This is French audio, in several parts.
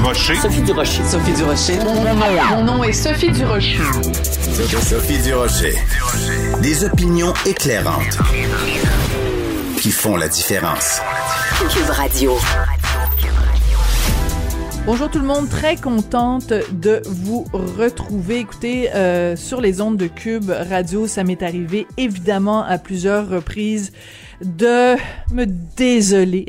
Durocher. Sophie Durocher. Sophie Durocher. Mon nom est Sophie Durocher. Sophie Durocher. Des opinions éclairantes qui font la différence. Cube Radio. Bonjour tout le monde, très contente de vous retrouver. Écoutez, euh, sur les ondes de Cube Radio, ça m'est arrivé évidemment à plusieurs reprises de me désoler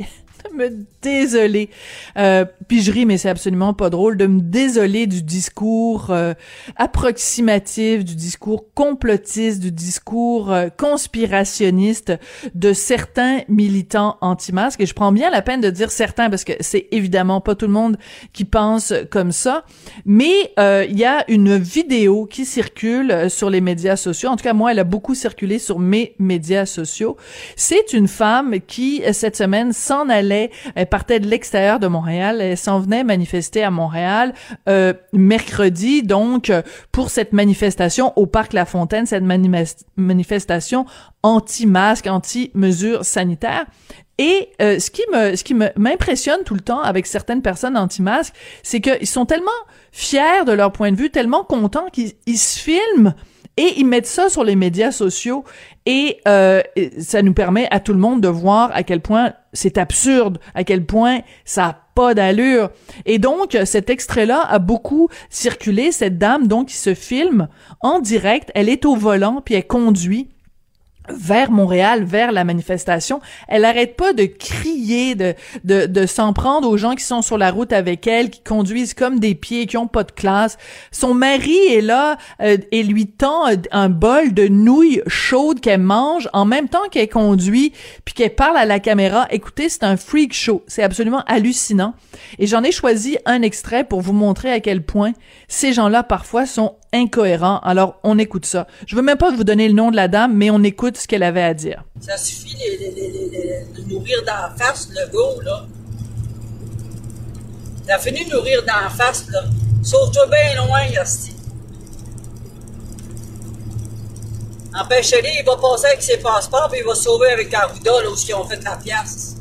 me désoler. Euh, puis je ris, mais c'est absolument pas drôle de me désoler du discours euh, approximatif, du discours complotiste, du discours euh, conspirationniste de certains militants anti-masques. Et je prends bien la peine de dire certains parce que c'est évidemment pas tout le monde qui pense comme ça. Mais euh, il y a une vidéo qui circule sur les médias sociaux. En tout cas, moi, elle a beaucoup circulé sur mes médias sociaux. C'est une femme qui, cette semaine, s'en allait elle partait de l'extérieur de Montréal. Elle s'en venait manifester à Montréal euh, mercredi, donc pour cette manifestation au parc La Fontaine, cette manifestation anti-masque, anti-mesures sanitaires. Et euh, ce qui me ce qui m'impressionne tout le temps avec certaines personnes anti-masques, c'est qu'ils sont tellement fiers de leur point de vue, tellement contents qu'ils se filment et ils mettent ça sur les médias sociaux et euh, ça nous permet à tout le monde de voir à quel point c'est absurde, à quel point ça a pas d'allure. Et donc cet extrait-là a beaucoup circulé. Cette dame donc qui se filme en direct, elle est au volant puis elle conduit vers Montréal, vers la manifestation. Elle arrête pas de crier, de, de, de s'en prendre aux gens qui sont sur la route avec elle, qui conduisent comme des pieds, qui ont pas de classe. Son mari est là euh, et lui tend un bol de nouilles chaudes qu'elle mange en même temps qu'elle conduit, puis qu'elle parle à la caméra. Écoutez, c'est un freak show. C'est absolument hallucinant. Et j'en ai choisi un extrait pour vous montrer à quel point ces gens-là parfois sont incohérents. Alors, on écoute ça. Je veux même pas vous donner le nom de la dame, mais on écoute ce qu'elle avait à dire. Ça suffit de nourrir d'en face le go, là. T'as fini de nourrir d'en face, là. Sauve-toi bien loin, Yasti. Empêchez-les, il va passer avec ses passeports, puis il va sauver avec Arruda, là, où ils ont fait la pièce.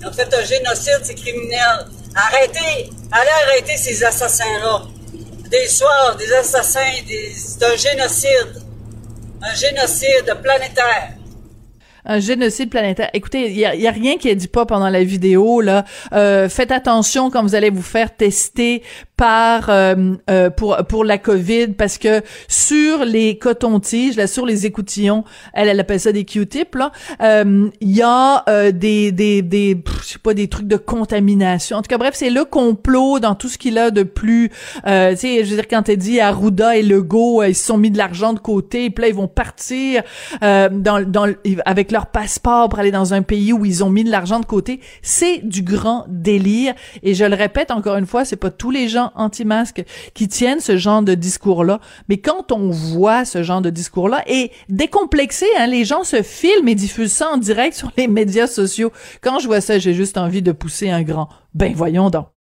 Ils ont fait un génocide, c'est criminel. Arrêtez! Allez arrêter ces assassins-là. Des soirs, des assassins, des... c'est un génocide un génocide planétaire un génocide planétaire. Écoutez, il y a, y a, rien qui est dit pas pendant la vidéo là. Euh, faites attention quand vous allez vous faire tester par euh, euh, pour pour la Covid parce que sur les cotons-tiges, là sur les écoutillons, elle elle appelle ça des Q-tips là, euh, il y a des des des je sais pas des trucs de contamination. En tout cas bref, c'est le complot dans tout ce qu'il a de plus tu sais je veux dire quand elle dit Arruda et Legault, ils se sont mis de l'argent de côté, puis là ils vont partir dans dans avec leur passeport pour aller dans un pays où ils ont mis de l'argent de côté, c'est du grand délire et je le répète encore une fois, c'est pas tous les anti-masques qui tiennent ce genre de discours-là. Mais quand on voit ce genre de discours-là, et décomplexé, hein, les gens se filment et diffusent ça en direct sur les médias sociaux. Quand je vois ça, j'ai juste envie de pousser un grand. Ben voyons donc.